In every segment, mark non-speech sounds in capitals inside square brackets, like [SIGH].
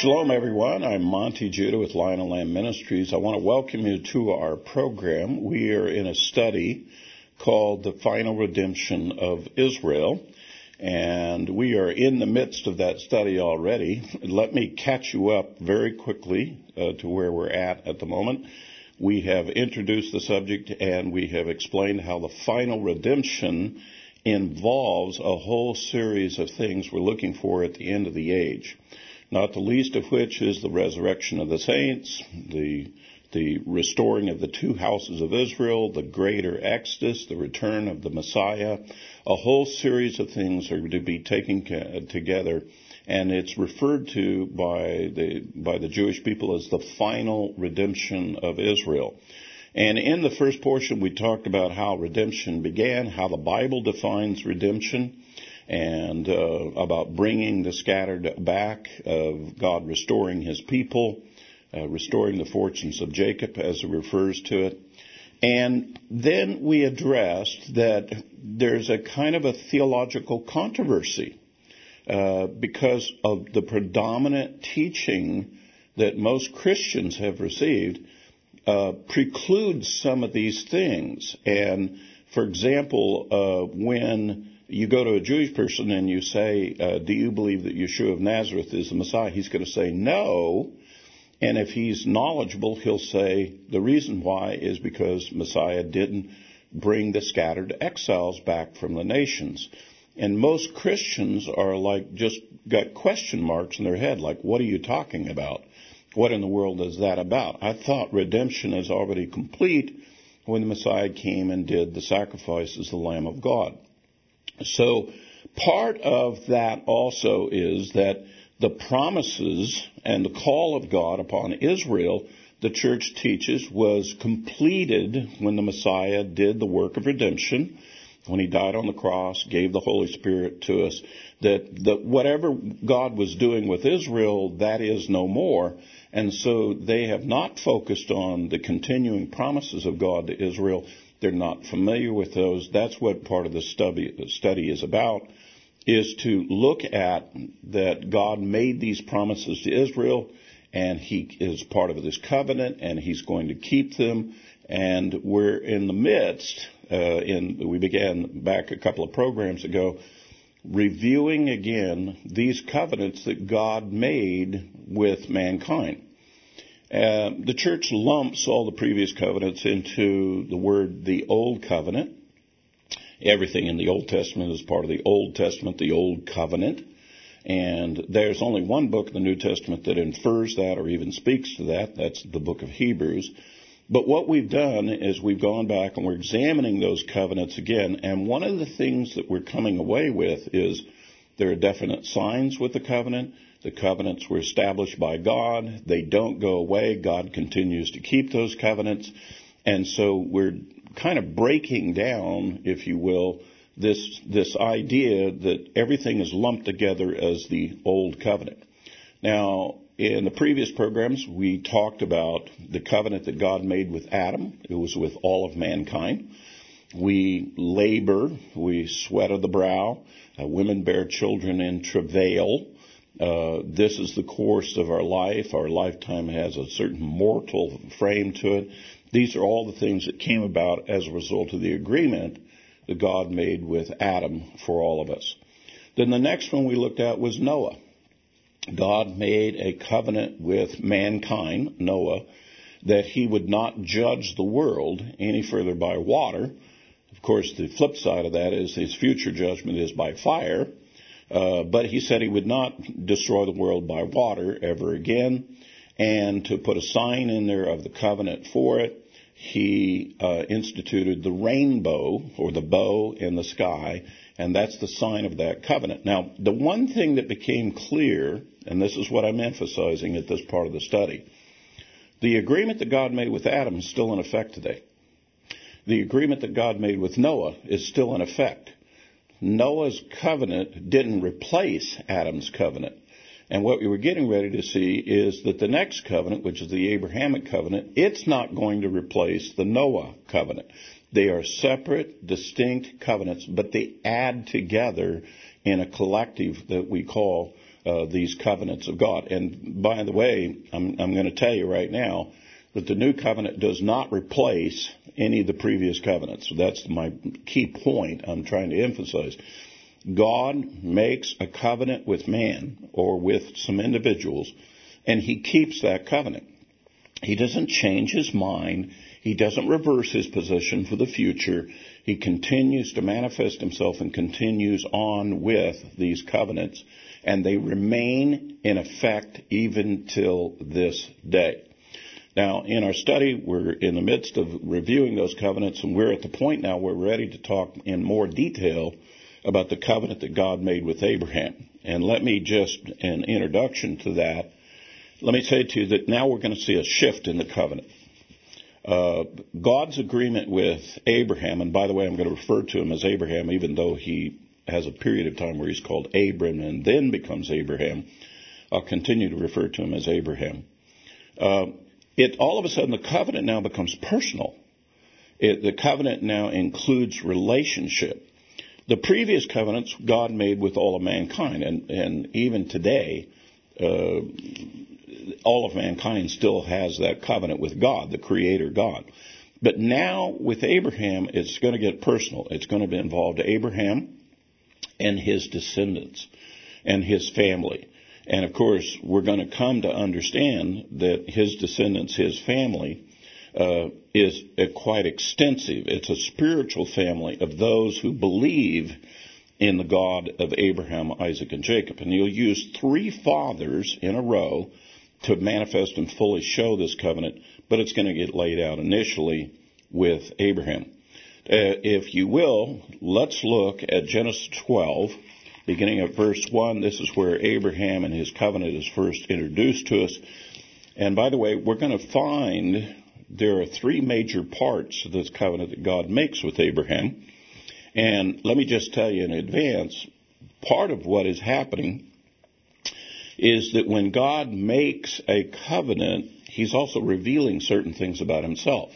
Shalom, everyone. I'm Monte Judah with Lion and Lamb Ministries. I want to welcome you to our program. We are in a study called The Final Redemption of Israel, and we are in the midst of that study already. Let me catch you up very quickly uh, to where we're at at the moment. We have introduced the subject and we have explained how the final redemption involves a whole series of things we're looking for at the end of the age not the least of which is the resurrection of the saints, the the restoring of the two houses of Israel, the greater exodus, the return of the Messiah. A whole series of things are to be taken together, and it's referred to by the by the Jewish people as the final redemption of Israel. And in the first portion, we talked about how redemption began, how the Bible defines redemption, and uh, about bringing the scattered back, of God restoring his people, uh, restoring the fortunes of Jacob as it refers to it. And then we addressed that there's a kind of a theological controversy uh, because of the predominant teaching that most Christians have received uh, precludes some of these things. And for example, uh, when you go to a Jewish person and you say, uh, Do you believe that Yeshua of Nazareth is the Messiah? He's going to say no. And if he's knowledgeable, he'll say the reason why is because Messiah didn't bring the scattered exiles back from the nations. And most Christians are like just got question marks in their head, like, what are you talking about? What in the world is that about? I thought redemption is already complete when the Messiah came and did the sacrifice as the Lamb of God. So part of that also is that the promises and the call of God upon Israel, the church teaches, was completed when the Messiah did the work of redemption, when he died on the cross, gave the Holy Spirit to us, that, whatever God was doing with Israel, that is no more. And so they have not focused on the continuing promises of God to Israel they're not familiar with those. That's what part of the study, is about, is to look at that God made these promises to Israel and he is part of this covenant and he's going to keep them. And we're in the midst, uh, in, we began back a couple of programs ago, reviewing again these covenants that God made with mankind. Uh, the church lumps all the previous covenants into the word the Old Covenant. Everything in the Old Testament is part of the Old Testament, the Old Covenant. And there's only one book in the New Testament that infers that or even speaks to that. That's the book of Hebrews. But what we've done is we've gone back and we're examining those covenants again. And one of the things that we're coming away with is there are definite signs with the covenant. The covenants were established by God. They don't go away. God continues to keep those covenants. And so we're kind of breaking down, if you will, this, this idea that everything is lumped together as the old covenant. Now, in the previous programs, we talked about the covenant that God made with Adam. It was with all of mankind. We labor, we sweat of the brow. Uh, women bear children in travail. Uh, this is the course of our life. Our lifetime has a certain mortal frame to it. These are all the things that came about as a result of the agreement that God made with Adam for all of us. Then the next one we looked at was Noah. God made a covenant with mankind, Noah, that he would not judge the world any further by water. Of course, the flip side of that is his future judgment is by fire. Uh, but he said he would not destroy the world by water ever again. And to put a sign in there of the covenant for it, he uh, instituted the rainbow or the bow in the sky, and that's the sign of that covenant. Now, the one thing that became clear, and this is what I'm emphasizing at this part of the study, the agreement that God made with Adam is still in effect today. The agreement that God made with Noah is still in effect. Noah's covenant didn't replace Adam's covenant. And what we were getting ready to see is that the next covenant, which is the Abrahamic covenant, it's not going to replace the Noah covenant. They are separate, distinct covenants, but they add together in a collective that we call uh, these covenants of God. And by the way, I'm, I'm going to tell you right now that the new covenant does not replace any of the previous covenants. So That's my key point I'm trying to emphasize. God makes a covenant with man or with some individuals, and he keeps that covenant. He doesn't change his mind. He doesn't reverse his position for the future. He continues to manifest himself and continues on with these covenants, and they remain in effect even till this day. Now, in our study, we're in the midst of reviewing those covenants, and we're at the point now where we're ready to talk in more detail about the covenant that God made with Abraham. And let me just, an introduction to that, let me say to you that now we're going to see a shift in the covenant. Uh, God's agreement with Abraham, and by the way, I'm going to refer to him as Abraham, even though he has a period of time where he's called Abram and then becomes Abraham. I'll continue to refer to him as Abraham. Uh, it all of a sudden the covenant now becomes personal. It, the covenant now includes relationship. The previous covenants God made with all of mankind, and, and even today, uh, all of mankind still has that covenant with God, the Creator God. But now with Abraham, it's going to get personal. It's going to be involved Abraham and his descendants and his family. And of course, we're going to come to understand that his descendants, his family, uh, is quite extensive. It's a spiritual family of those who believe in the God of Abraham, Isaac, and Jacob. And he'll use three fathers in a row to manifest and fully show this covenant, but it's going to get laid out initially with Abraham. Uh, if you will, let's look at Genesis 12, beginning at verse 1. This is where Abraham and his covenant is first introduced to us. And by the way, we're going to find there are three major parts of this covenant that God makes with Abraham. And let me just tell you in advance, part of what is happening is that when God makes a covenant, He's also revealing certain things about Himself.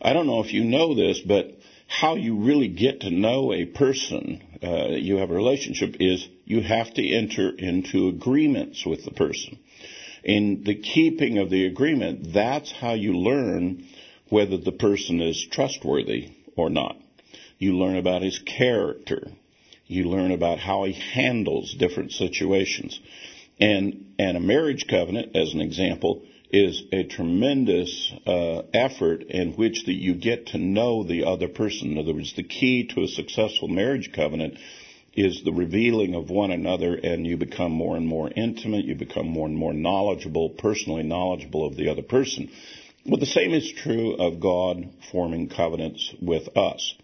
I don't know if you know this, but how you really get to know a person, uh, you have a relationship, is you have to enter into agreements with the person. In the keeping of the agreement, that's how you learn whether the person is trustworthy or not. You learn about his character. You learn about how he handles different situations. And, and a marriage covenant, as an example, is a tremendous uh, effort in which that you get to know the other person. In other words, the key to a successful marriage covenant is the revealing of one another, and you become more and more intimate. You become more and more knowledgeable, personally knowledgeable of the other person. Well, the same is true of God forming covenants with us.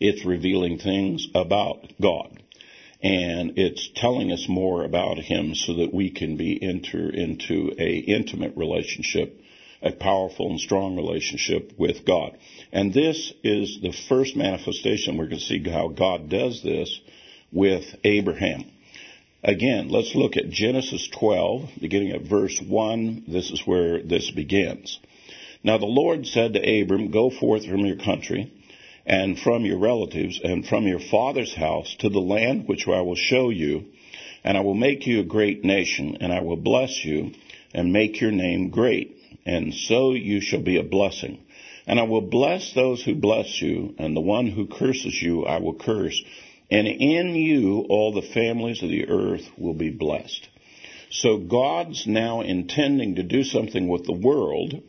It's revealing things about God and it's telling us more about him so that we can be enter into a intimate relationship a powerful and strong relationship with God. And this is the first manifestation. We're going to see how God does this with Abraham. Again, let's look at Genesis 12, beginning at verse 1. This is where this begins. Now the Lord said to Abram, Go forth from your country and from your relatives and from your father's house to the land which I will show you, and I will make you a great nation, and I will bless you and make your name great, and so you shall be a blessing. And I will bless those who bless you, and the one who curses you I will curse, and in you all the families of the earth will be blessed. So God's now intending to do something with the world,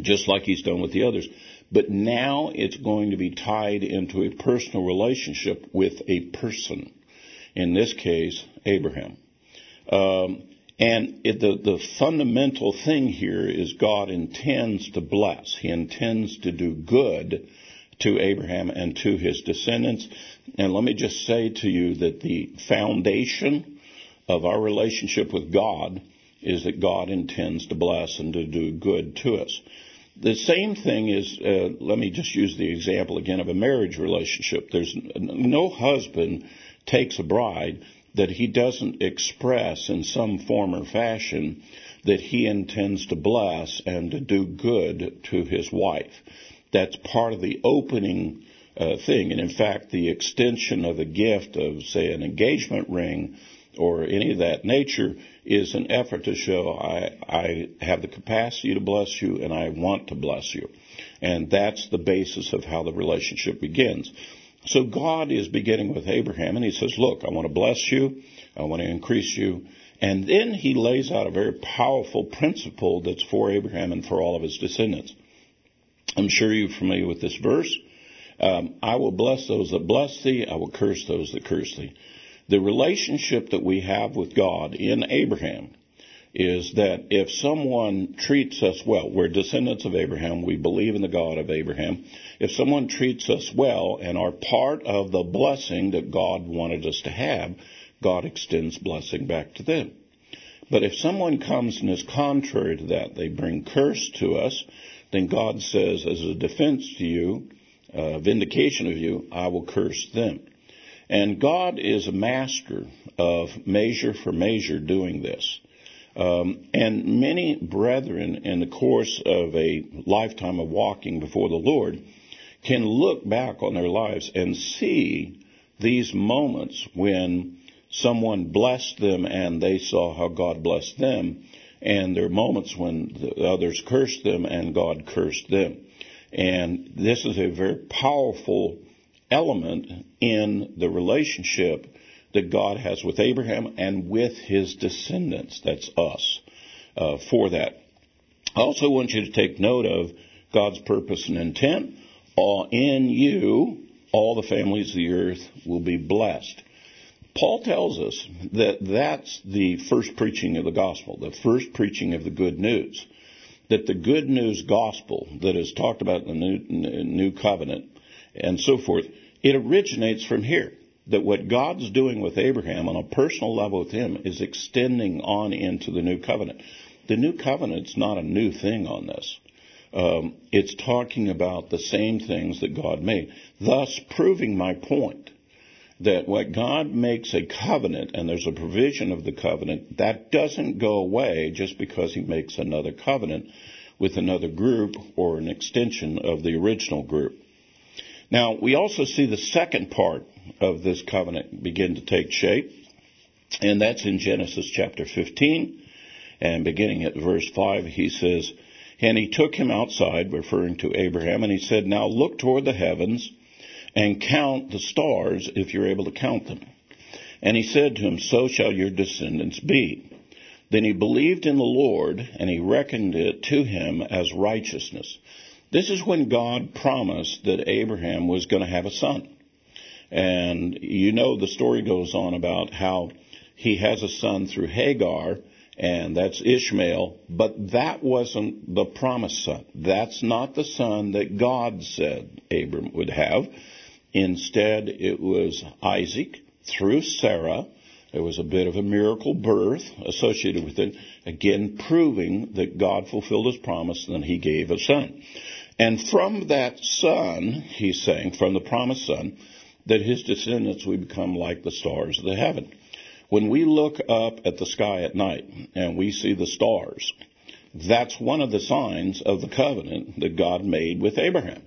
just like he's done with the others. But now it's going to be tied into a personal relationship with a person. In this case, Abraham. Um, and it, the, the fundamental thing here is God intends to bless. He intends to do good to Abraham and to his descendants. And let me just say to you that the foundation of our relationship with God is that God intends to bless and to do good to us. The same thing is, uh, let me just use the example again of a marriage relationship. There's no husband takes a bride that he doesn't express in some form or fashion that he intends to bless and to do good to his wife. That's part of the opening uh, thing. And in fact, the extension of a gift of, say, an engagement ring or any of that nature is an effort to show I, I have the capacity to bless you and I want to bless you. And that's the basis of how the relationship begins. So God is beginning with Abraham and he says, look, I want to bless you. I want to increase you. And then he lays out a very powerful principle that's for Abraham and for all of his descendants. I'm sure you're familiar with this verse. Um, I will bless those that bless thee. I will curse those that curse thee. The relationship that we have with God in Abraham is that if someone treats us well, we're descendants of Abraham, we believe in the God of Abraham. If someone treats us well and are part of the blessing that God wanted us to have, God extends blessing back to them. But if someone comes and is contrary to that, they bring curse to us, then God says, as a defense to you, uh, vindication of you, I will curse them. And God is a master of measure for measure doing this. Um, and many brethren, in the course of a lifetime of walking before the Lord, can look back on their lives and see these moments when someone blessed them and they saw how God blessed them, and there are moments when the others cursed them and God cursed them. And this is a very powerful element in the relationship that God has with Abraham and with his descendants. That's us uh, for that. I also want you to take note of God's purpose and intent. All in you, all the families of the earth will be blessed. Paul tells us that that's the first preaching of the gospel, the first preaching of the good news. That the good news gospel that is talked about in the new, new covenant and so forth, it originates from here that what God's doing with Abraham on a personal level with him is extending on into the new covenant. The new covenant's not a new thing on this. Um, it's talking about the same things that God made, thus proving my point that what God makes a covenant and there's a provision of the covenant, that doesn't go away just because he makes another covenant with another group or an extension of the original group. Now, we also see the second part of this covenant begin to take shape, and that's in Genesis chapter 15. And beginning at verse 5, he says, And he took him outside, referring to Abraham, and he said, Now look toward the heavens and count the stars if you're able to count them. And he said to him, So shall your descendants be. Then he believed in the Lord, and he reckoned it to him as righteousness. This is when God promised that Abraham was going to have a son. And you know the story goes on about how he has a son through Hagar, and that's Ishmael, but that wasn't the promised son. That's not the son that God said Abram would have. Instead, it was Isaac through Sarah. There was a bit of a miracle birth associated with it, again proving that God fulfilled his promise and he gave a son. And from that son, he's saying, from the promised son, that his descendants would become like the stars of the heaven. When we look up at the sky at night and we see the stars, that's one of the signs of the covenant that God made with Abraham.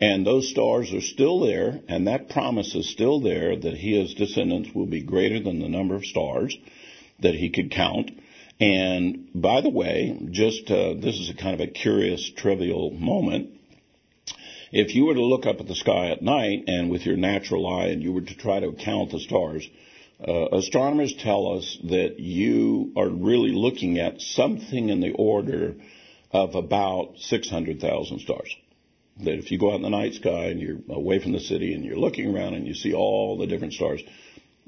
And those stars are still there, and that promise is still there that his descendants will be greater than the number of stars that he could count. And by the way, just uh, this is a kind of a curious, trivial moment. If you were to look up at the sky at night and with your natural eye and you were to try to count the stars, uh, astronomers tell us that you are really looking at something in the order of about 600,000 stars. That if you go out in the night sky and you're away from the city and you're looking around and you see all the different stars,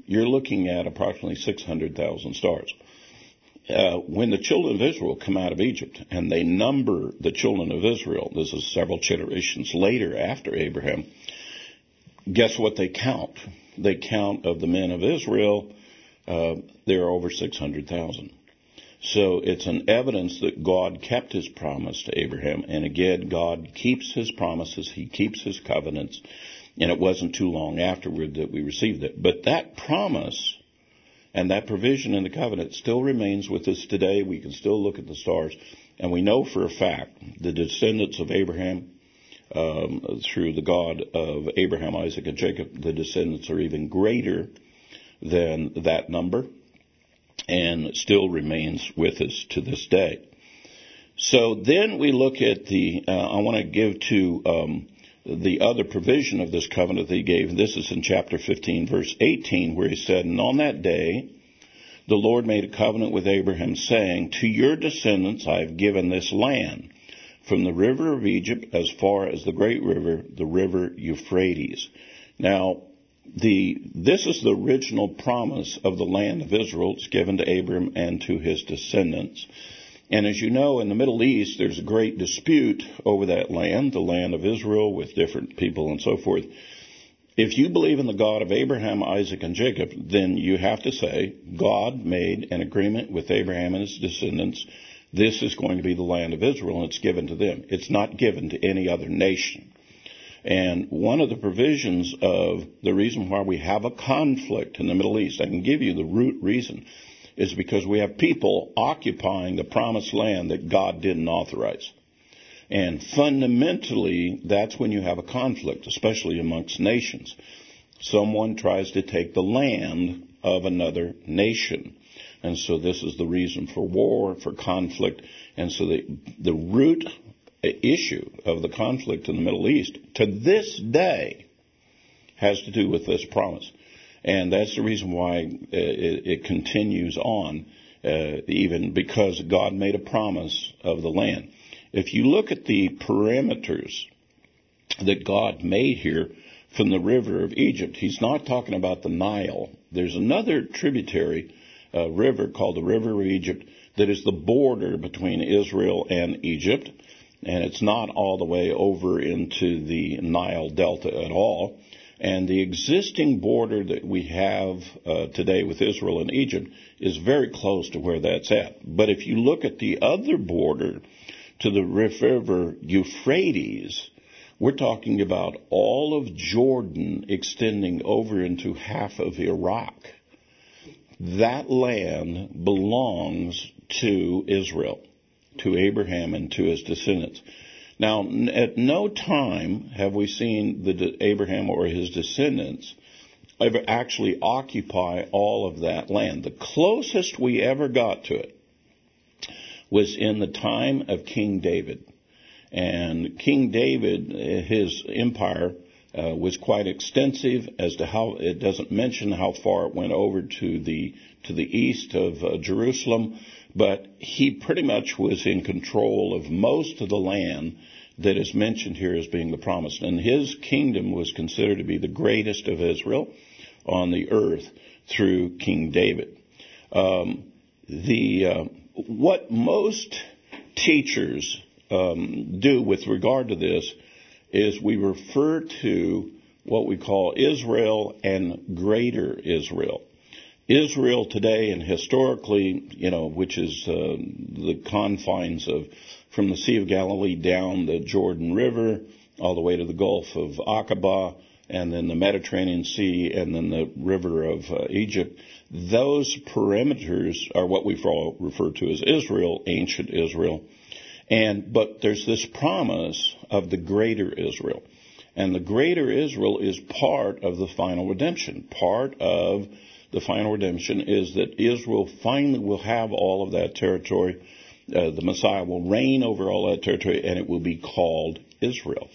you're looking at approximately 600,000 stars uh, when the children of Israel come out of Egypt and they number the children of Israel, this is several generations later after Abraham, guess what they count? They count of the men of Israel, uh, there are over 600,000. So it's an evidence that God kept his promise to Abraham. And again, God keeps his promises. He keeps his covenants. And it wasn't too long afterward that we received it. But that promise and that provision in the covenant still remains with us today. We can still look at the stars. And we know for a fact the descendants of Abraham, um, through the God of Abraham, Isaac, and Jacob, the descendants are even greater than that number. and still remains with us to this day. So then we look at the, uh, I want to give to um, the other provision of this covenant that he gave. This is in chapter 15, verse 18, where he said, And on that day, the Lord made a covenant with Abraham, saying, To your descendants I have given this land, from the river of Egypt as far as the great river, the river Euphrates. Now, the, this is the original promise of the land of Israel. It's given to Abram and to his descendants. And as you know, in the Middle East, there's a great dispute over that land, the land of Israel, with different people and so forth. If you believe in the God of Abraham, Isaac, and Jacob, then you have to say God made an agreement with Abraham and his descendants. This is going to be the land of Israel, and it's given to them. It's not given to any other nation. And one of the provisions of the reason why we have a conflict in the Middle East, I can give you the root reason, is because we have people occupying the promised land that God didn't authorize. And fundamentally, that's when you have a conflict, especially amongst nations. Someone tries to take the land of another nation. And so this is the reason for war, for conflict. And so the, the root issue of the conflict in the Middle East to this day has to do with this promise. And that's the reason why uh, it, it continues on, uh, even because God made a promise of the land. If you look at the parameters that God made here from the river of Egypt, He's not talking about the Nile. There's another tributary uh, river called the River of Egypt that is the border between Israel and Egypt and it's not all the way over into the Nile Delta at all. And the existing border that we have uh, today with Israel and Egypt is very close to where that's at. But if you look at the other border to the river Euphrates, we're talking about all of Jordan extending over into half of Iraq. That land belongs to Israel to Abraham and to his descendants. Now, at no time have we seen the Abraham or his descendants ever actually occupy all of that land. The closest we ever got to it was in the time of King David. And King David, his empire uh, was quite extensive as to how it doesn't mention how far it went over to the to the east of uh, Jerusalem, but he pretty much was in control of most of the land that is mentioned here as being the promised. And his kingdom was considered to be the greatest of Israel on the earth through King David. Um, the uh, what most teachers um, do with regard to this is we refer to what we call Israel and Greater Israel. Israel today and historically, you know, which is uh, the confines of from the Sea of Galilee down the Jordan River all the way to the Gulf of Aqaba and then the Mediterranean Sea and then the river of uh, Egypt. Those perimeters are what we refer to as Israel, ancient Israel. And but there's this promise of the greater Israel. And the greater Israel is part of the final redemption, part of the final redemption is that Israel finally will have all of that territory. Uh, the Messiah will reign over all that territory, and it will be called Israel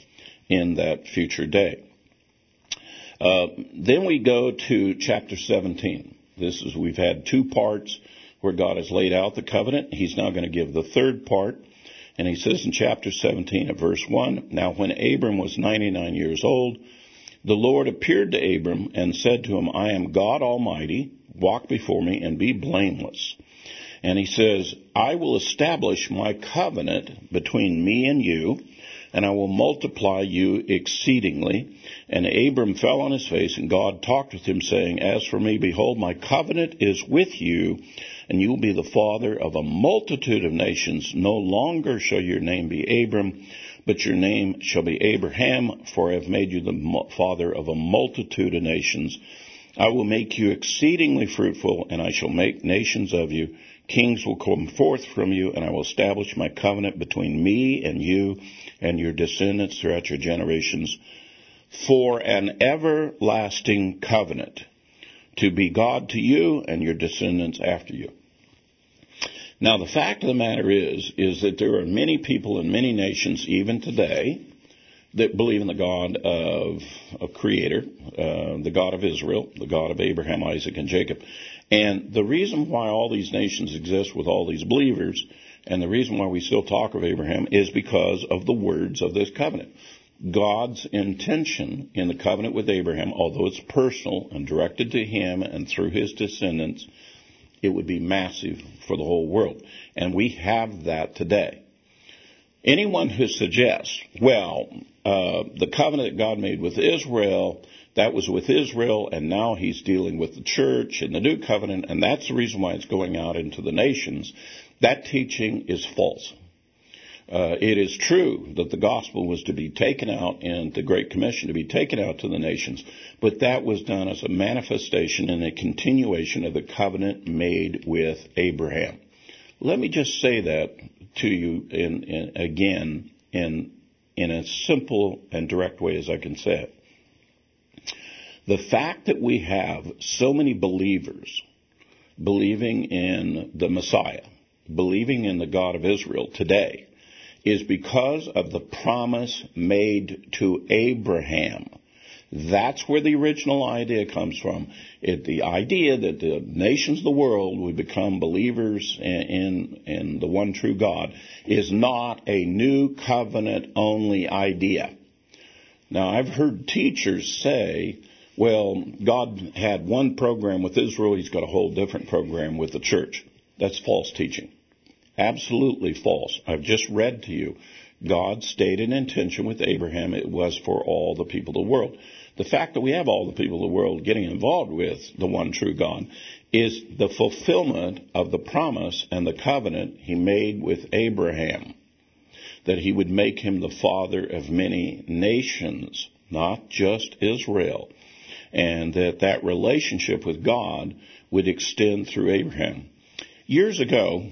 in that future day. Uh, then we go to chapter 17. This is we've had two parts where God has laid out the covenant. He's now going to give the third part. And he says in chapter 17 of verse 1, Now when Abram was 99 years old, the Lord appeared to Abram and said to him, I am God Almighty. Walk before me and be blameless. And he says, I will establish my covenant between me and you, and I will multiply you exceedingly. And Abram fell on his face, and God talked with him, saying, As for me, behold, my covenant is with you, and you will be the father of a multitude of nations. No longer shall your name be Abram, but your name shall be Abraham, for I have made you the father of a multitude of nations. I will make you exceedingly fruitful, and I shall make nations of you. Kings will come forth from you, and I will establish my covenant between me and you and your descendants throughout your generations for an everlasting covenant to be God to you and your descendants after you. Now, the fact of the matter is, is that there are many people in many nations, even today, that believe in the God of a creator, uh, the God of Israel, the God of Abraham, Isaac, and Jacob. And the reason why all these nations exist with all these believers, and the reason why we still talk of Abraham, is because of the words of this covenant. God's intention in the covenant with Abraham, although it's personal and directed to him and through his descendants, it would be massive for the whole world. And we have that today. Anyone who suggests, well, uh, the covenant God made with Israel, that was with Israel, and now he's dealing with the church in the new covenant, and that's the reason why it's going out into the nations, that teaching is false. Uh, it is true that the gospel was to be taken out and the Great Commission to be taken out to the nations, but that was done as a manifestation and a continuation of the covenant made with Abraham. Let me just say that to you in, in, again in, in a simple and direct way as I can say it. The fact that we have so many believers believing in the Messiah, believing in the God of Israel today, is because of the promise made to Abraham. That's where the original idea comes from. It, the idea that the nations of the world would become believers in, in, in the one true God is not a new covenant only idea. Now, I've heard teachers say, well, God had one program with Israel, He's got a whole different program with the church. That's false teaching. Absolutely false. I've just read to you. God's stated intention with Abraham, it was for all the people of the world. The fact that we have all the people of the world getting involved with the one true God is the fulfillment of the promise and the covenant he made with Abraham that he would make him the father of many nations, not just Israel, and that that relationship with God would extend through Abraham. Years ago,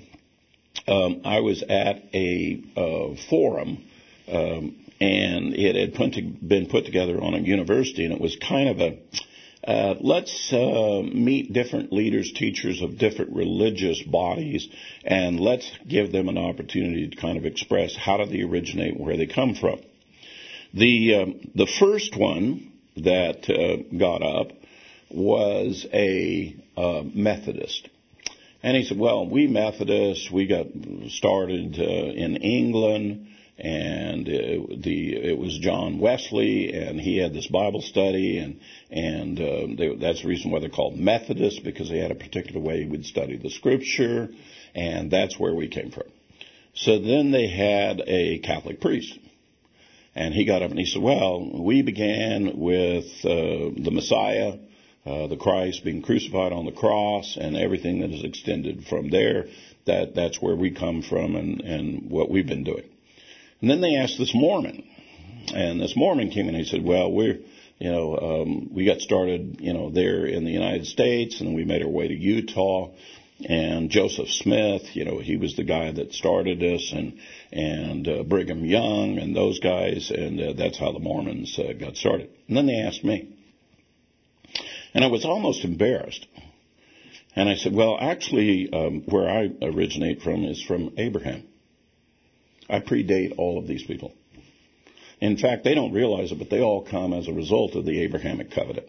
um, I was at a uh, forum, um, and it had put to, been put together on a university, and it was kind of a uh, let's uh, meet different leaders, teachers of different religious bodies, and let's give them an opportunity to kind of express how do they originate, where they come from. The um, the first one that uh, got up was a uh, Methodist, and he said, well, we Methodists, we got started uh, in England, and it, the it was John Wesley, and he had this Bible study, and and uh, they, that's the reason why they're called Methodists because they had a particular way would study the Scripture, and that's where we came from. So then they had a Catholic priest, and he got up and he said, "Well, we began with uh, the Messiah." Uh, the Christ being crucified on the cross and everything that is extended from there. That that's where we come from and and what we've been doing. And then they asked this Mormon, and this Mormon came in and he said, "Well, we're." You know, um, we got started, you know, there in the United States, and we made our way to Utah. And Joseph Smith, you know, he was the guy that started this, and and uh, Brigham Young and those guys, and uh, that's how the Mormons uh, got started. And then they asked me, and I was almost embarrassed. And I said, well, actually, um, where I originate from is from Abraham. I predate all of these people. In fact, they don't realize it, but they all come as a result of the Abrahamic covenant.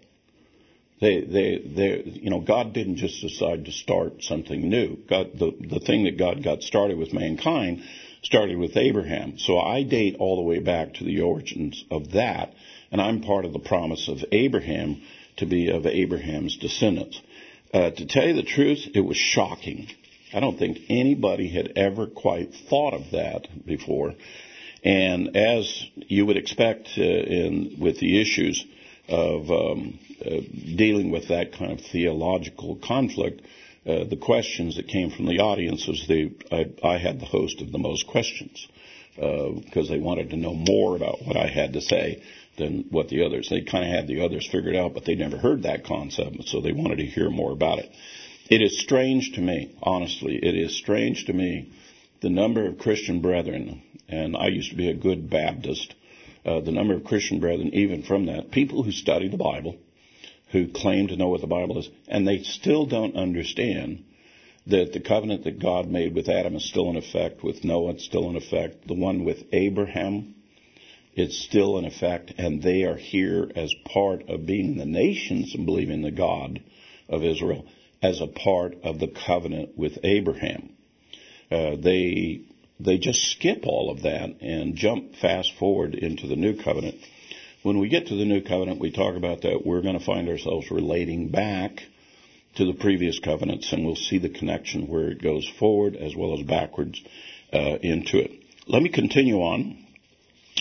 They, they, they, you know, God didn't just decide to start something new. God, the, the thing that God got started with mankind started with Abraham. So I date all the way back to the origins of that, and I'm part of the promise of Abraham to be of Abraham's descendants. Uh, to tell you the truth, it was shocking. I don't think anybody had ever quite thought of that before. And as you would expect uh, in with the issues of um, uh, dealing with that kind of theological conflict, uh, the questions that came from the audience was the I, I had the host of the most questions because uh, they wanted to know more about what I had to say than what the others. They kind of had the others figured out, but they never heard that concept, so they wanted to hear more about it. It is strange to me, honestly, it is strange to me the number of Christian brethren, and I used to be a good Baptist, uh, the number of Christian brethren, even from that, people who study the Bible, who claim to know what the Bible is, and they still don't understand that the covenant that God made with Adam is still in effect, with Noah it's still in effect, the one with Abraham, it's still in effect, and they are here as part of being the nations and believing the God of Israel as a part of the covenant with Abraham. Uh, they they just skip all of that and jump fast forward into the new covenant. When we get to the new covenant, we talk about that we're going to find ourselves relating back to the previous covenants, and we'll see the connection where it goes forward as well as backwards uh, into it. Let me continue on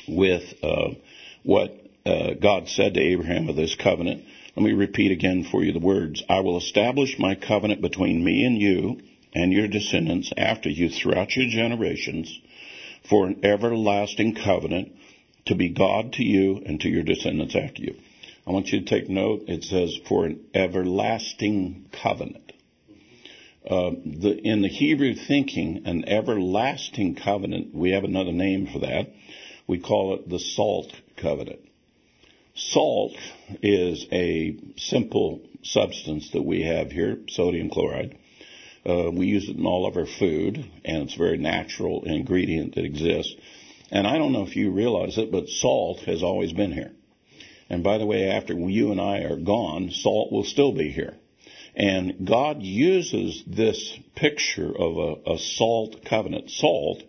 with uh, what uh, God said to Abraham of this covenant. Let me repeat again for you the words I will establish my covenant between me and you and your descendants after you throughout your generations for an everlasting covenant to be God to you and to your descendants after you. I want you to take note. It says for an everlasting covenant. Uh, the, in the Hebrew thinking, an everlasting covenant, we have another name for that. We call it the salt covenant. Salt is a simple substance that we have here, sodium chloride. Uh, we use it in all of our food, and it's a very natural ingredient that exists. And I don't know if you realize it, but salt has always been here. And by the way, after you and I are gone, salt will still be here. And God uses this picture of a, a salt covenant. Salt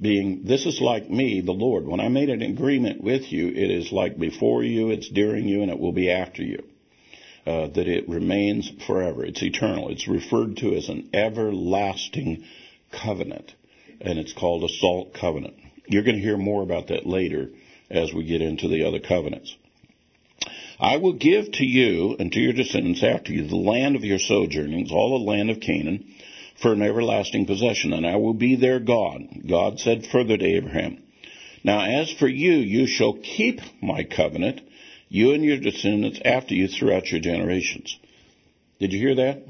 being, this is like me, the Lord. When I made an agreement with you, it is like before you, it's during you, and it will be after you. Uh, that it remains forever. It's eternal. It's referred to as an everlasting covenant, and it's called a salt covenant. You're going to hear more about that later as we get into the other covenants. I will give to you and to your descendants after you the land of your sojournings, all the land of Canaan, for an everlasting possession, and I will be their God. God said further to Abraham, Now as for you, you shall keep my covenant, you and your descendants after you throughout your generations. Did you hear that?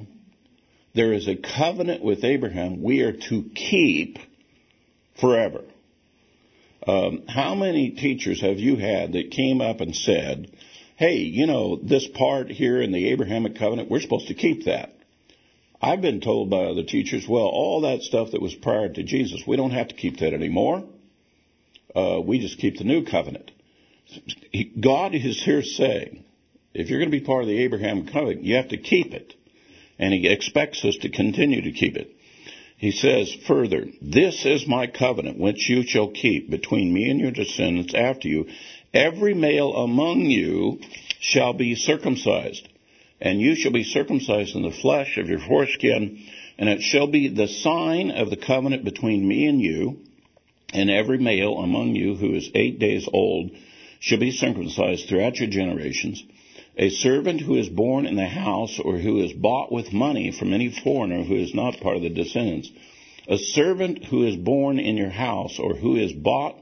There is a covenant with Abraham we are to keep forever. Um, how many teachers have you had that came up and said, hey, you know, this part here in the Abrahamic covenant, we're supposed to keep that? I've been told by other teachers, well, all that stuff that was prior to Jesus, we don't have to keep that anymore. Uh, we just keep the new covenant. God is here saying, if you're going to be part of the Abraham covenant, you have to keep it. And he expects us to continue to keep it. He says further, This is my covenant which you shall keep between me and your descendants after you. Every male among you shall be circumcised and you shall be circumcised in the flesh of your foreskin, and it shall be the sign of the covenant between me and you, and every male among you who is eight days old shall be circumcised throughout your generations. A servant who is born in the house or who is bought with money from any foreigner who is not part of the descendants. A servant who is born in your house or who is bought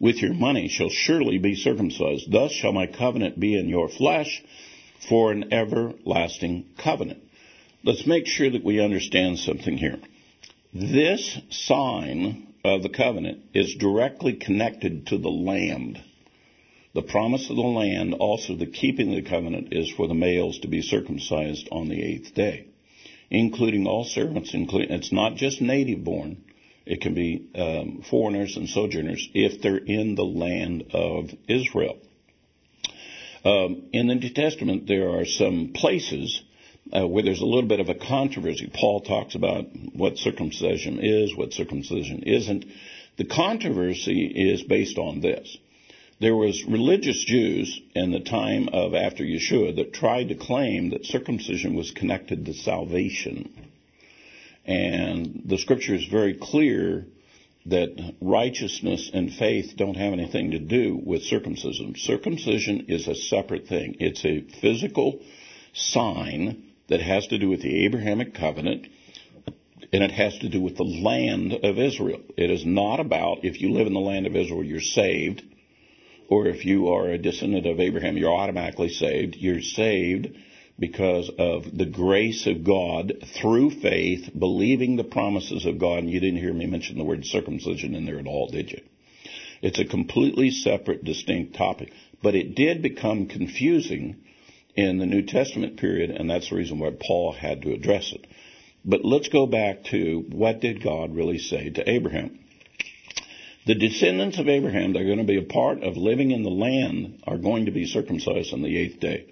with your money shall surely be circumcised. Thus shall my covenant be in your flesh for an everlasting covenant. Let's make sure that we understand something here. This sign of the covenant is directly connected to the land. The promise of the land, also the keeping of the covenant, is for the males to be circumcised on the eighth day, including all servants. Including, it's not just native born. It can be um, foreigners and sojourners if they're in the land of Israel. Um, in the New Testament, there are some places uh, where there's a little bit of a controversy. Paul talks about what circumcision is, what circumcision isn't. The controversy is based on this. There was religious Jews in the time of after Yeshua that tried to claim that circumcision was connected to salvation. And the scripture is very clear that righteousness and faith don't have anything to do with circumcision. Circumcision is a separate thing. It's a physical sign that has to do with the Abrahamic covenant and it has to do with the land of Israel. It is not about if you live in the land of Israel, you're saved, or if you are a descendant of Abraham, you're automatically saved. You're saved because of the grace of God through faith, believing the promises of God. And you didn't hear me mention the word circumcision in there at all, did you? It's a completely separate, distinct topic. But it did become confusing in the New Testament period, and that's the reason why Paul had to address it. But let's go back to what did God really say to Abraham? The descendants of Abraham that are going to be a part of living in the land are going to be circumcised on the eighth day.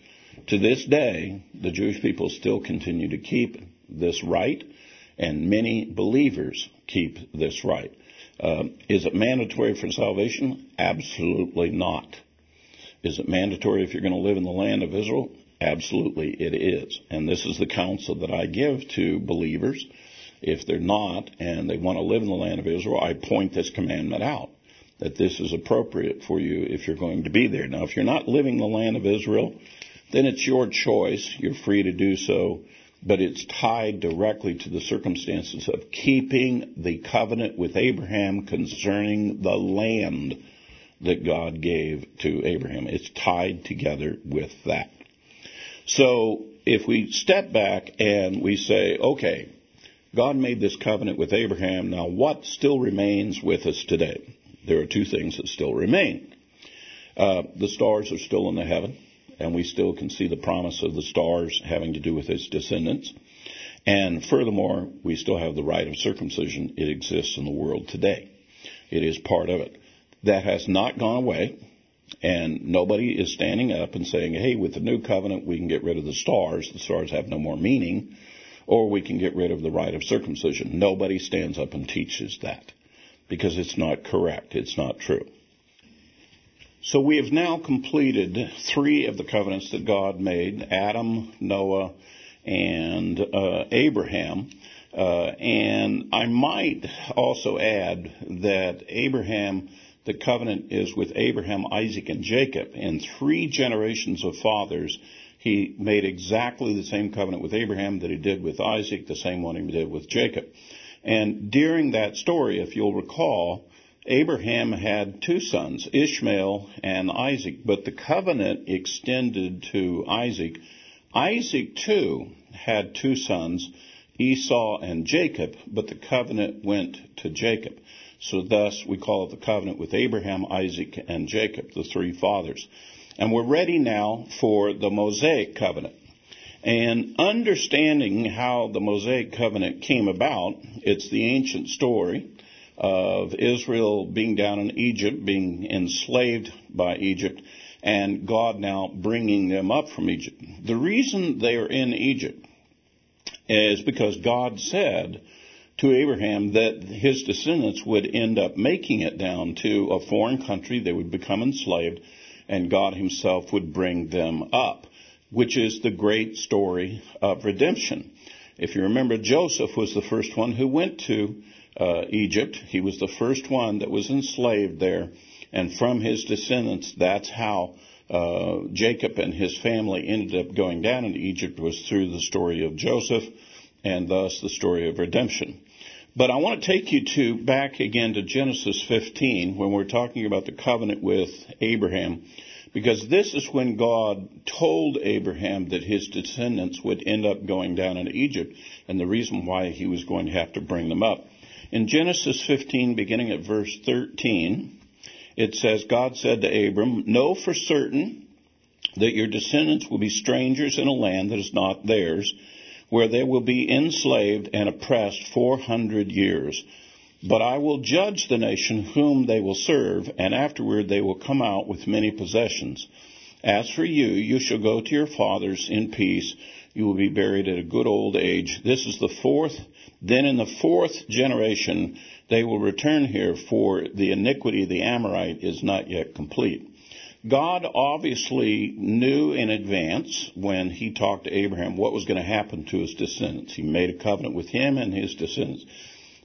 To this day, the Jewish people still continue to keep this rite, and many believers keep this rite. Uh, is it mandatory for salvation? Absolutely not. Is it mandatory if you're going to live in the land of Israel? Absolutely, it is. And this is the counsel that I give to believers if they're not and they want to live in the land of Israel, I point this commandment out that this is appropriate for you if you're going to be there. Now, if you're not living in the land of Israel, then it's your choice. You're free to do so, but it's tied directly to the circumstances of keeping the covenant with Abraham concerning the land that God gave to Abraham. It's tied together with that. So if we step back and we say, okay, God made this covenant with Abraham. Now, what still remains with us today? There are two things that still remain. Uh, the stars are still in the heaven, and we still can see the promise of the stars having to do with his descendants. And furthermore, we still have the rite of circumcision. It exists in the world today. It is part of it. That has not gone away, and nobody is standing up and saying, hey, with the new covenant, we can get rid of the stars. The stars have no more meaning or we can get rid of the rite of circumcision. Nobody stands up and teaches that because it's not correct. It's not true. So we have now completed three of the covenants that God made Adam, Noah, and uh, Abraham. Uh, and I might also add that Abraham, the covenant is with Abraham, Isaac, and Jacob. In three generations of fathers, he made exactly the same covenant with Abraham that he did with Isaac, the same one he did with Jacob. And during that story, if you'll recall, Abraham had two sons, Ishmael and Isaac, but the covenant extended to Isaac. Isaac too had two sons, Esau and Jacob, but the covenant went to Jacob. So thus we call it the covenant with Abraham, Isaac, and Jacob, the three fathers. And we're ready now for the Mosaic covenant. And understanding how the Mosaic covenant came about, it's the ancient story of Israel being down in Egypt, being enslaved by Egypt, and God now bringing them up from Egypt. The reason they are in Egypt is because God said to Abraham that his descendants would end up making it down to a foreign country. They would become enslaved and God Himself would bring them up, which is the great story of redemption. If you remember, Joseph was the first one who went to uh, Egypt. He was the first one that was enslaved there, and from his descendants, that's how uh, Jacob and his family ended up going down into Egypt was through the story of Joseph, and thus the story of redemption. But I want to take you to back again to Genesis 15 when we're talking about the covenant with Abraham, because this is when God told Abraham that his descendants would end up going down into Egypt, and the reason why he was going to have to bring them up. In Genesis 15, beginning at verse 13, it says, God said to Abram, Know for certain that your descendants will be strangers in a land that is not theirs where they will be enslaved and oppressed 400 years. But I will judge the nation whom they will serve, and afterward they will come out with many possessions. As for you, you shall go to your fathers in peace. You will be buried at a good old age. This is the fourth. Then in the fourth generation they will return here, for the iniquity of the Amorite is not yet complete. God obviously knew in advance when he talked to Abraham what was going to happen to his descendants. He made a covenant with him and his descendants.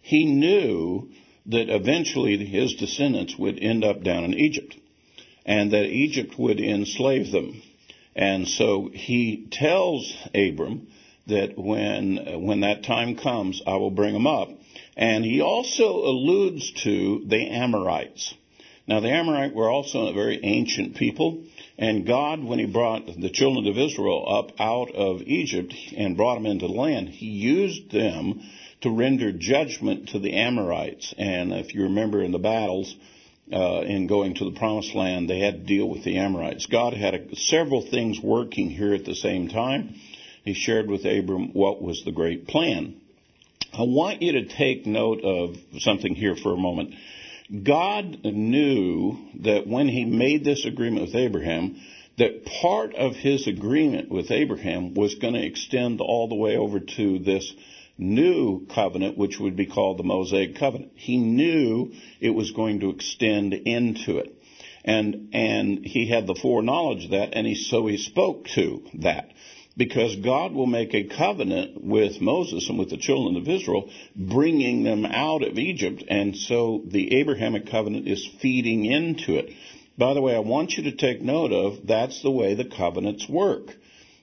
He knew that eventually his descendants would end up down in Egypt and that Egypt would enslave them. And so he tells Abram that when, when that time comes, I will bring him up. And he also alludes to the Amorites. Now, the Amorite were also a very ancient people, and God, when He brought the children of Israel up out of Egypt and brought them into the land, He used them to render judgment to the Amorites. And if you remember in the battles, uh, in going to the promised land, they had to deal with the Amorites. God had a, several things working here at the same time. He shared with Abram what was the great plan. I want you to take note of something here for a moment. God knew that when he made this agreement with Abraham, that part of his agreement with Abraham was going to extend all the way over to this new covenant, which would be called the Mosaic covenant. He knew it was going to extend into it. And, and he had the foreknowledge of that, and he, so he spoke to that. Because God will make a covenant with Moses and with the children of Israel, bringing them out of Egypt, and so the Abrahamic covenant is feeding into it. By the way, I want you to take note of that's the way the covenants work.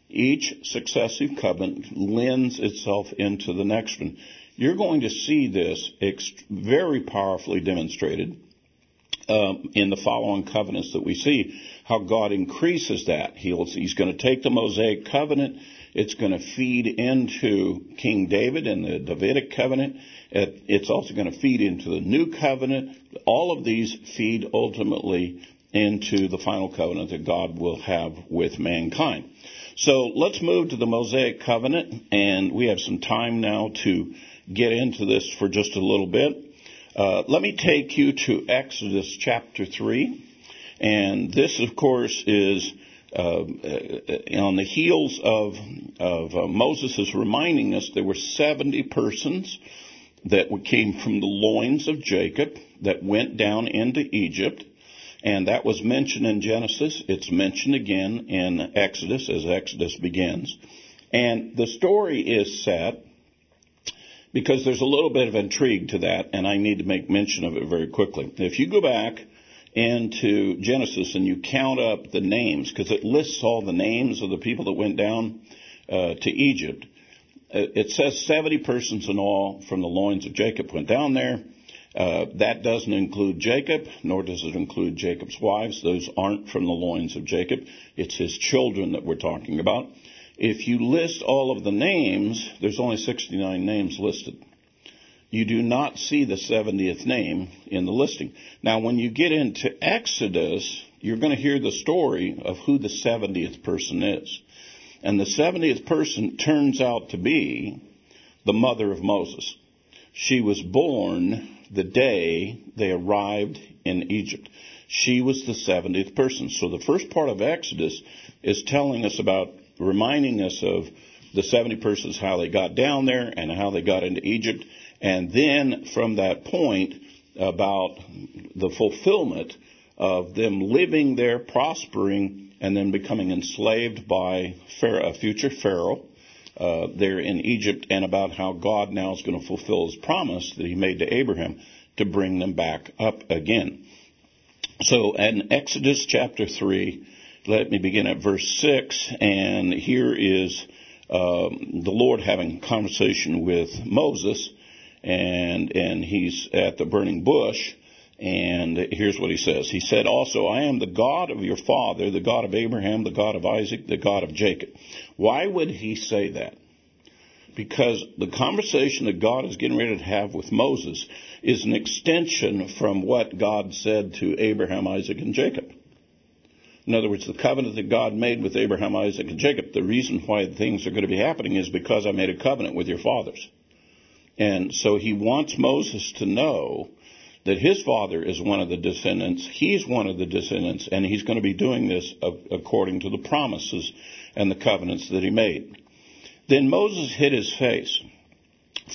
Each successive covenant lends itself into the next one. You're going to see this very powerfully demonstrated um, in the following covenants that we see, how God increases that. He'll, he's going to take the Mosaic covenant. It's going to feed into King David and the Davidic covenant. It's also going to feed into the new covenant. All of these feed ultimately into the final covenant that God will have with mankind. So let's move to the Mosaic covenant, and we have some time now to get into this for just a little bit. Uh, let me take you to Exodus chapter 3. And this, of course, is uh, uh on the heels of, of uh, Moses is reminding us there were 70 persons that came from the loins of Jacob that went down into Egypt. And that was mentioned in Genesis. It's mentioned again in Exodus as Exodus begins. And the story is set because there's a little bit of intrigue to that, and I need to make mention of it very quickly. If you go back into Genesis and you count up the names, because it lists all the names of the people that went down uh, to Egypt, uh, it says 70 persons in all from the loins of Jacob went down there. Uh, that doesn't include Jacob, nor does it include Jacob's wives. Those aren't from the loins of Jacob. It's his children that we're talking about. If you list all of the names, there's only 69 names listed. You do not see the 70th name in the listing. Now, when you get into Exodus, you're going to hear the story of who the 70th person is. And the 70th person turns out to be the mother of Moses. She was born the day they arrived in Egypt. She was the 70th person. So the first part of Exodus is telling us about reminding us of the 70 persons, how they got down there and how they got into Egypt. And then from that point about the fulfillment of them living there, prospering, and then becoming enslaved by Pharaoh, a future Pharaoh uh, there in Egypt, and about how God now is going to fulfill his promise that he made to Abraham to bring them back up again. So in Exodus chapter 3, let me begin at verse 6, and here is um, the Lord having conversation with Moses, and, and he's at the burning bush, and here's what he says. He said, Also, I am the God of your father, the God of Abraham, the God of Isaac, the God of Jacob. Why would he say that? Because the conversation that God is getting ready to have with Moses is an extension from what God said to Abraham, Isaac, and Jacob. In other words, the covenant that God made with Abraham, Isaac, and Jacob, the reason why things are going to be happening is because I made a covenant with your fathers. And so he wants Moses to know that his father is one of the descendants, he's one of the descendants, and he's going to be doing this according to the promises and the covenants that he made. Then Moses hid his face,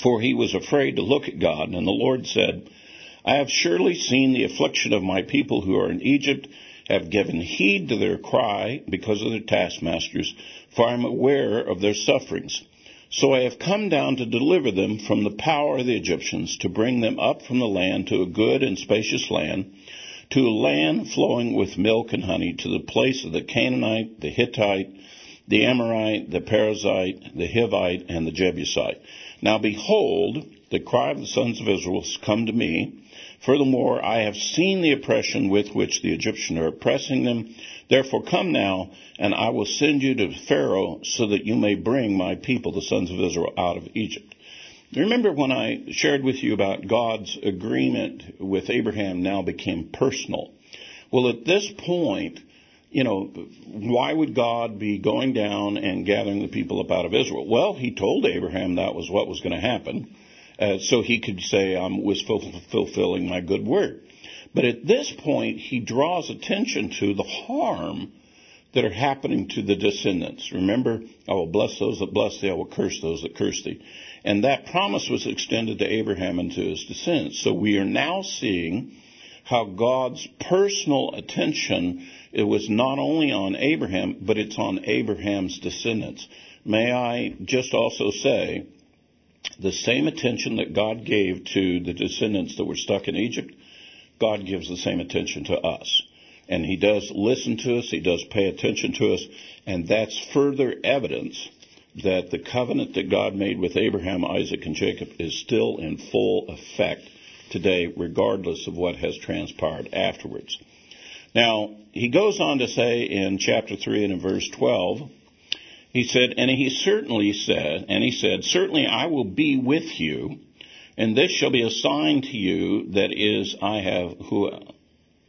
for he was afraid to look at God, and the Lord said, I have surely seen the affliction of my people who are in Egypt, have given heed to their cry because of their taskmasters, for I am aware of their sufferings. So I have come down to deliver them from the power of the Egyptians, to bring them up from the land to a good and spacious land, to a land flowing with milk and honey, to the place of the Canaanite, the Hittite, the Amorite, the Perizzite, the Hivite, and the Jebusite. Now behold, the cry of the sons of Israel has come to me, Furthermore, I have seen the oppression with which the Egyptians are oppressing them. Therefore, come now, and I will send you to Pharaoh so that you may bring my people, the sons of Israel, out of Egypt. Remember when I shared with you about God's agreement with Abraham now became personal? Well, at this point, you know, why would God be going down and gathering the people up out of Israel? Well, he told Abraham that was what was going to happen. Uh, so he could say, I was fulfilling my good word. But at this point, he draws attention to the harm that are happening to the descendants. Remember, I will bless those that bless thee, I will curse those that curse thee. And that promise was extended to Abraham and to his descendants. So we are now seeing how God's personal attention it was not only on Abraham, but it's on Abraham's descendants. May I just also say the same attention that God gave to the descendants that were stuck in Egypt, God gives the same attention to us. And He does listen to us, He does pay attention to us, and that's further evidence that the covenant that God made with Abraham, Isaac, and Jacob is still in full effect today, regardless of what has transpired afterwards. Now, he goes on to say in chapter 3 and in verse 12, he said, And he certainly said, and he said, Certainly I will be with you, and this shall be a sign to you that is I have who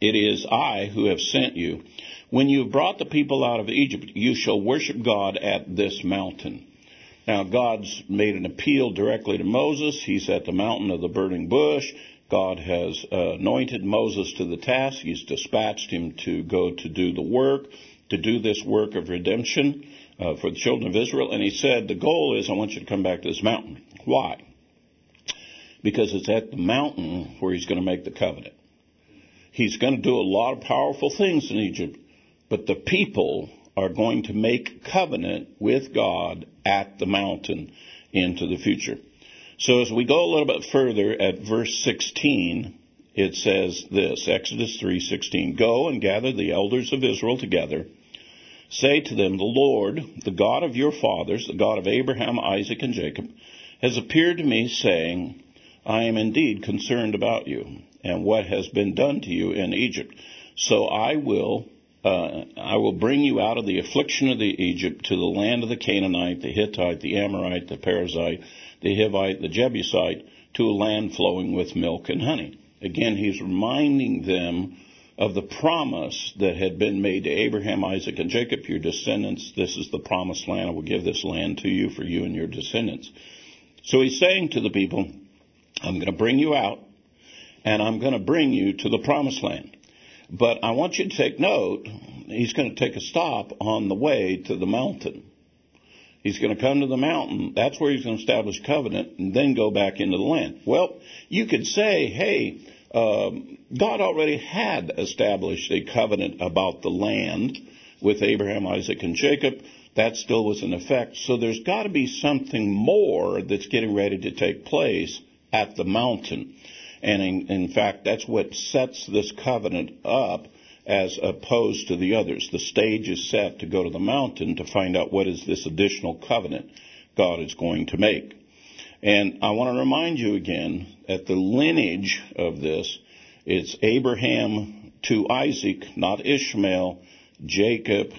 it is I who have sent you. When you have brought the people out of Egypt, you shall worship God at this mountain. Now, God's made an appeal directly to Moses. He's at the mountain of the burning bush. God has uh, anointed Moses to the task. He's dispatched him to go to do the work, to do this work of redemption uh, for the children of Israel. And he said, The goal is I want you to come back to this mountain. Why? Because it's at the mountain where he's going to make the covenant. He's going to do a lot of powerful things in Egypt, but the people are going to make covenant with God at the mountain into the future. So as we go a little bit further at verse 16, it says this, Exodus 3:16, "Go and gather the elders of Israel together. Say to them, the Lord, the God of your fathers, the God of Abraham, Isaac, and Jacob, has appeared to me saying, I am indeed concerned about you and what has been done to you in Egypt. So I will uh, I will bring you out of the affliction of the Egypt to the land of the Canaanite, the Hittite, the Amorite, the Perizzite, the Hivite, the Jebusite, to a land flowing with milk and honey. Again, he's reminding them of the promise that had been made to Abraham, Isaac, and Jacob, your descendants. This is the promised land. I will give this land to you for you and your descendants. So he's saying to the people, I'm going to bring you out, and I'm going to bring you to the promised land. But I want you to take note, he's going to take a stop on the way to the mountain. He's going to come to the mountain. That's where he's going to establish covenant and then go back into the land. Well, you could say, hey, um, God already had established a covenant about the land with Abraham, Isaac, and Jacob. That still was in effect. So there's got to be something more that's getting ready to take place at the mountain. And in, in fact, that's what sets this covenant up as opposed to the others. The stage is set to go to the mountain to find out what is this additional covenant God is going to make. And I want to remind you again that the lineage of this, it's Abraham to Isaac, not Ishmael, Jacob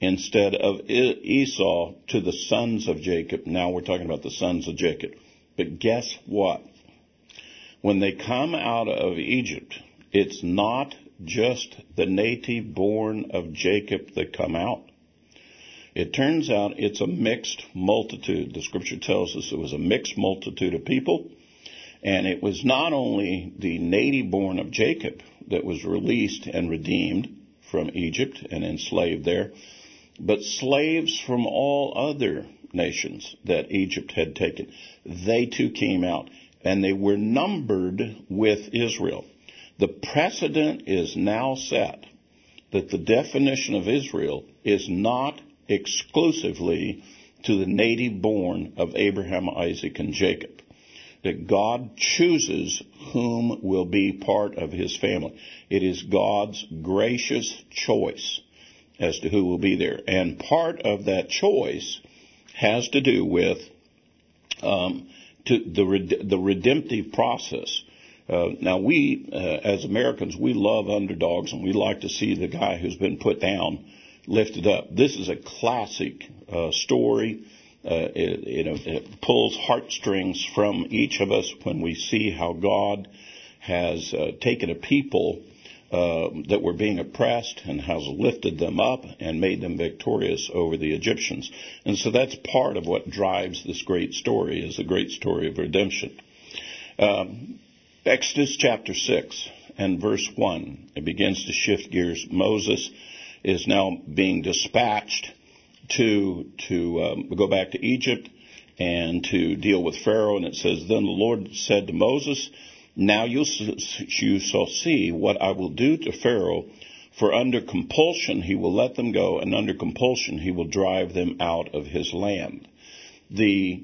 instead of Esau to the sons of Jacob. Now we're talking about the sons of Jacob. But guess what? When they come out of Egypt, it's not just the native born of Jacob that come out. It turns out it's a mixed multitude. The scripture tells us it was a mixed multitude of people. And it was not only the native born of Jacob that was released and redeemed from Egypt and enslaved there, but slaves from all other nations that Egypt had taken. They too came out and they were numbered with Israel. The precedent is now set that the definition of Israel is not exclusively to the native born of Abraham, Isaac, and Jacob. That God chooses whom will be part of his family. It is God's gracious choice as to who will be there. And part of that choice has to do with um, to the, the redemptive process. Uh, now, we, uh, as Americans, we love underdogs and we like to see the guy who's been put down lifted up. This is a classic uh, story uh, it, it pulls heartstrings from each of us when we see how God has uh, taken a people uh, that were being oppressed and has lifted them up and made them victorious over the Egyptians. And so that's part of what drives this great story is the great story of redemption. Um, Exodus chapter 6 and verse 1, it begins to shift gears. Moses is now being dispatched to, to um, go back to Egypt and to deal with Pharaoh. And it says, Then the Lord said to Moses, Now you, you shall see what I will do to Pharaoh, for under compulsion he will let them go, and under compulsion he will drive them out of his land. The,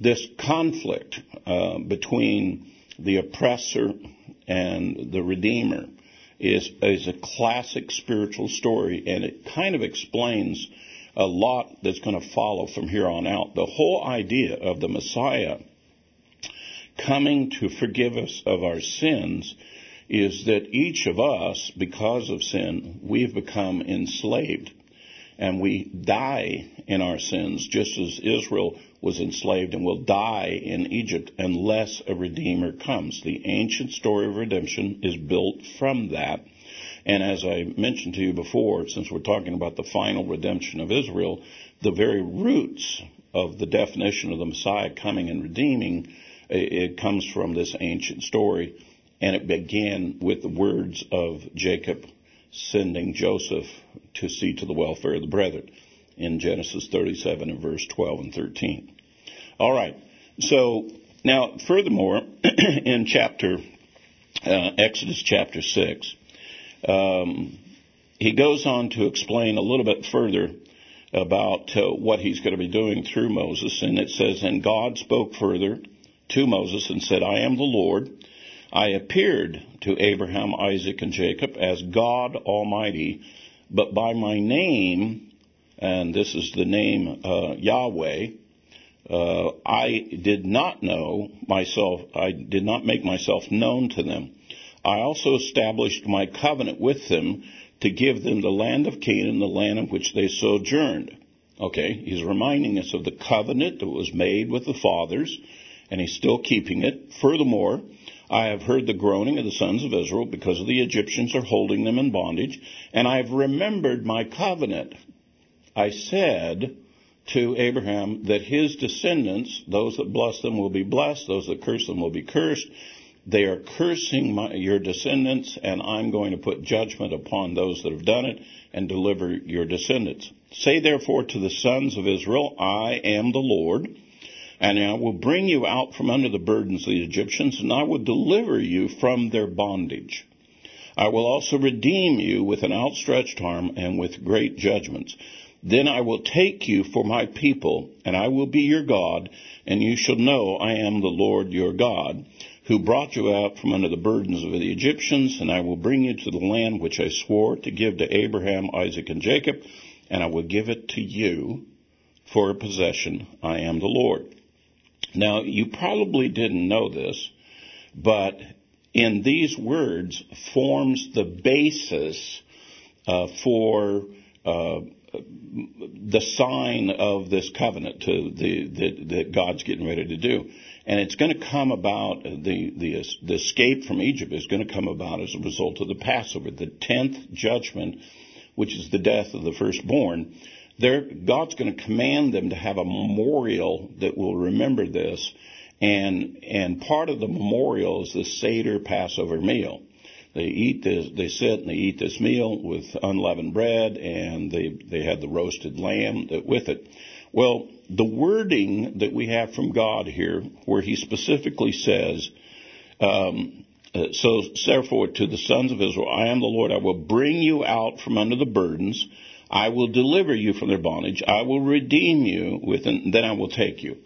this conflict uh, between the oppressor and the redeemer is, is a classic spiritual story, and it kind of explains a lot that's going to follow from here on out. The whole idea of the Messiah coming to forgive us of our sins is that each of us, because of sin, we've become enslaved. And we die in our sins, just as Israel was enslaved and will die in Egypt unless a Redeemer comes. The ancient story of redemption is built from that. And as I mentioned to you before, since we're talking about the final redemption of Israel, the very roots of the definition of the Messiah coming and redeeming, it comes from this ancient story. And it began with the words of Jacob sending Joseph to see to the welfare of the brethren in Genesis 37 and verse 12 and 13. All right. So now, furthermore, [CLEARS THROAT] in chapter uh, Exodus chapter 6, um, he goes on to explain a little bit further about uh, what he's going to be doing through Moses. And it says, And God spoke further to Moses and said, I am the Lord. I appeared to Abraham, Isaac, and Jacob as God Almighty, but by my name, and this is the name uh, Yahweh, uh, I did not know myself, I did not make myself known to them. I also established my covenant with them to give them the land of Canaan, the land in which they sojourned. Okay, he's reminding us of the covenant that was made with the fathers, and he's still keeping it. Furthermore, I have heard the groaning of the sons of Israel because of the Egyptians are holding them in bondage, and I have remembered my covenant. I said to Abraham that his descendants, those that bless them will be blessed, those that curse them will be cursed. They are cursing my, your descendants, and I'm going to put judgment upon those that have done it and deliver your descendants. Say therefore to the sons of Israel, I am the Lord, and I will bring you out from under the burdens of the Egyptians, and I will deliver you from their bondage. I will also redeem you with an outstretched arm and with great judgments. Then I will take you for my people, and I will be your God, and you shall know I am the Lord your God who brought you out from under the burdens of the Egyptians, and I will bring you to the land which I swore to give to Abraham, Isaac, and Jacob, and I will give it to you for a possession. I am the Lord. Now, you probably didn't know this, but in these words forms the basis uh, for uh, the sign of this covenant to the, that God's getting ready to do. And it's going to come about, the, the, the escape from Egypt is going to come about as a result of the Passover, the tenth judgment, which is the death of the firstborn. There, God's going to command them to have a memorial that will remember this. And, and part of the memorial is the Seder Passover meal. They eat this, they sit and they eat this meal with unleavened bread and they, they had the roasted lamb that, with it. Well, the wording that we have from God here, where He specifically says, um, uh, so therefore to the sons of Israel, I am the Lord. I will bring you out from under the burdens. I will deliver you from their bondage. I will redeem you with, and then I will take you.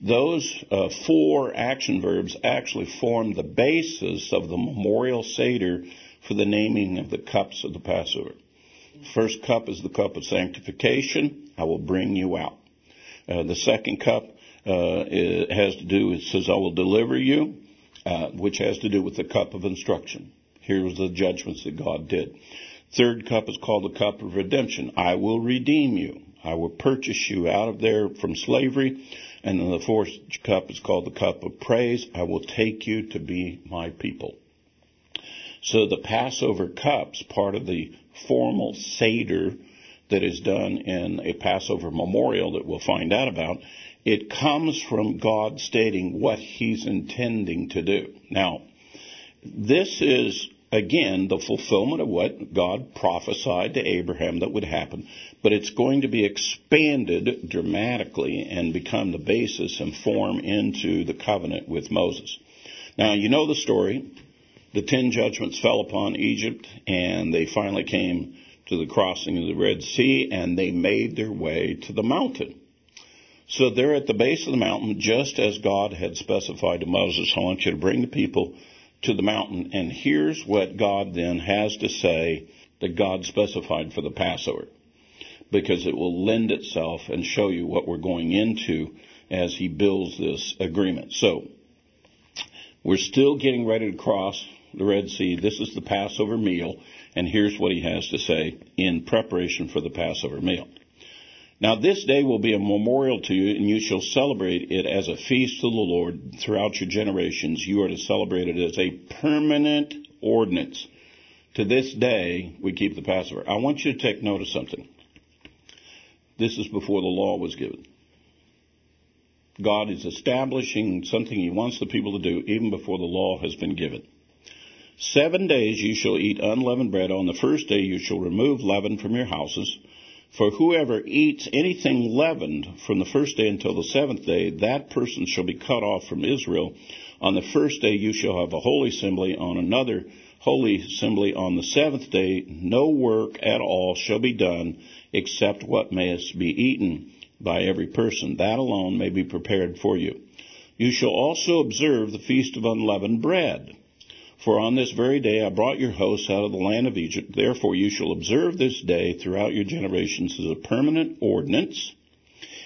Those uh, four action verbs actually form the basis of the memorial Seder for the naming of the cups of the Passover. First cup is the cup of sanctification. I will bring you out. Uh, the second cup uh, has to do, it says, I will deliver you, uh, which has to do with the cup of instruction. Here's the judgments that God did. Third cup is called the cup of redemption. I will redeem you. I will purchase you out of there from slavery. And then the fourth cup is called the cup of praise. I will take you to be my people. So the Passover cups, part of the formal Seder that is done in a Passover memorial that we'll find out about, it comes from God stating what he's intending to do. Now, this is again the fulfillment of what God prophesied to Abraham that would happen, but it's going to be expanded dramatically and become the basis and form into the covenant with Moses. Now, you know the story. The ten judgments fell upon Egypt, and they finally came to the crossing of the Red Sea, and they made their way to the mountain. So they're at the base of the mountain, just as God had specified to Moses. I want you to bring the people to the mountain. And here's what God then has to say that God specified for the Passover. Because it will lend itself and show you what we're going into as he builds this agreement. So, we're still getting ready to cross the Red Sea. This is the Passover meal. And here's what he has to say in preparation for the Passover meal. Now this day will be a memorial to you, and you shall celebrate it as a feast to the Lord throughout your generations. You are to celebrate it as a permanent ordinance. To this day, we keep the Passover. I want you to take note of something. This is before the law was given. God is establishing something He wants the people to do even before the law has been given. Seven days you shall eat unleavened bread. On the first day you shall remove leaven from your houses. For whoever eats anything leavened from the first day until the seventh day, that person shall be cut off from Israel. On the first day you shall have a holy assembly. On another holy assembly on the seventh day, no work at all shall be done except what mayest be eaten by every person. That alone may be prepared for you. You shall also observe the feast of unleavened bread. For on this very day I brought your hosts out of the land of Egypt. Therefore you shall observe this day throughout your generations as a permanent ordinance.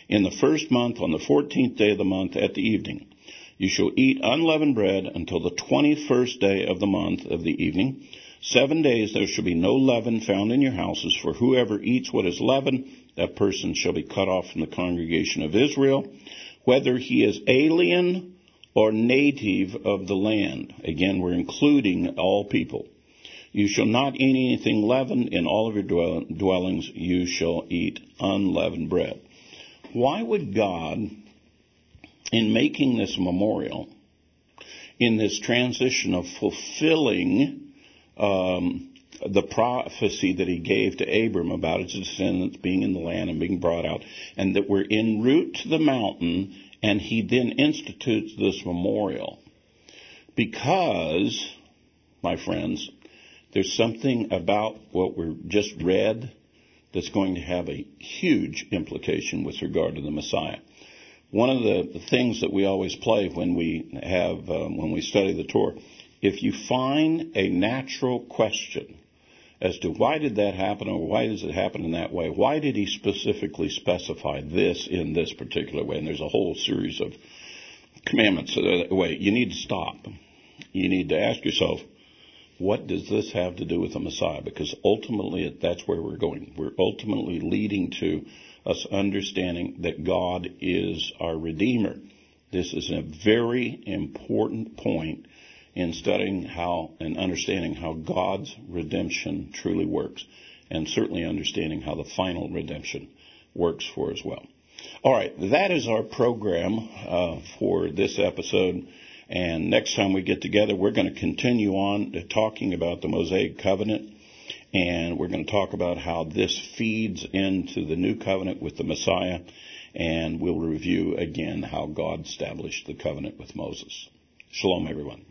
In the first month, on the fourteenth day of the month at the evening, you shall eat unleavened bread until the twenty-first day of the month of the evening. Seven days there shall be no leaven found in your houses, for whoever eats what is leavened, that person shall be cut off from the congregation of Israel, whether he is alien or native of the land. Again, we're including all people. You shall not eat anything leavened in all of your dwellings. You shall eat unleavened bread. Why would God, in making this memorial, in this transition of fulfilling um, the prophecy that he gave to Abram about his descendants being in the land and being brought out, and that we're en route to the mountain and he then institutes this memorial because, my friends, there's something about what we just read that's going to have a huge implication with regard to the Messiah. One of the, things that we always play when we have um, when we study the Torah, if you find a natural question as to why did that happen or why does it happen in that way? Why did he specifically specify this in this particular way? And there's a whole series of commandments that way. You need to stop. You need to ask yourself, what does this have to do with the Messiah? Because ultimately that's where we're going. We're ultimately leading to us understanding that God is our Redeemer. This is a very important point in studying how and understanding how God's redemption truly works, and certainly understanding how the final redemption works for as well. All right, that is our program uh, for this episode. And next time we get together, we're going to continue on to talking about the Mosaic Covenant. And we're going to talk about how this feeds into the new covenant with the Messiah. And we'll review again how God established the covenant with Moses. Shalom, everyone.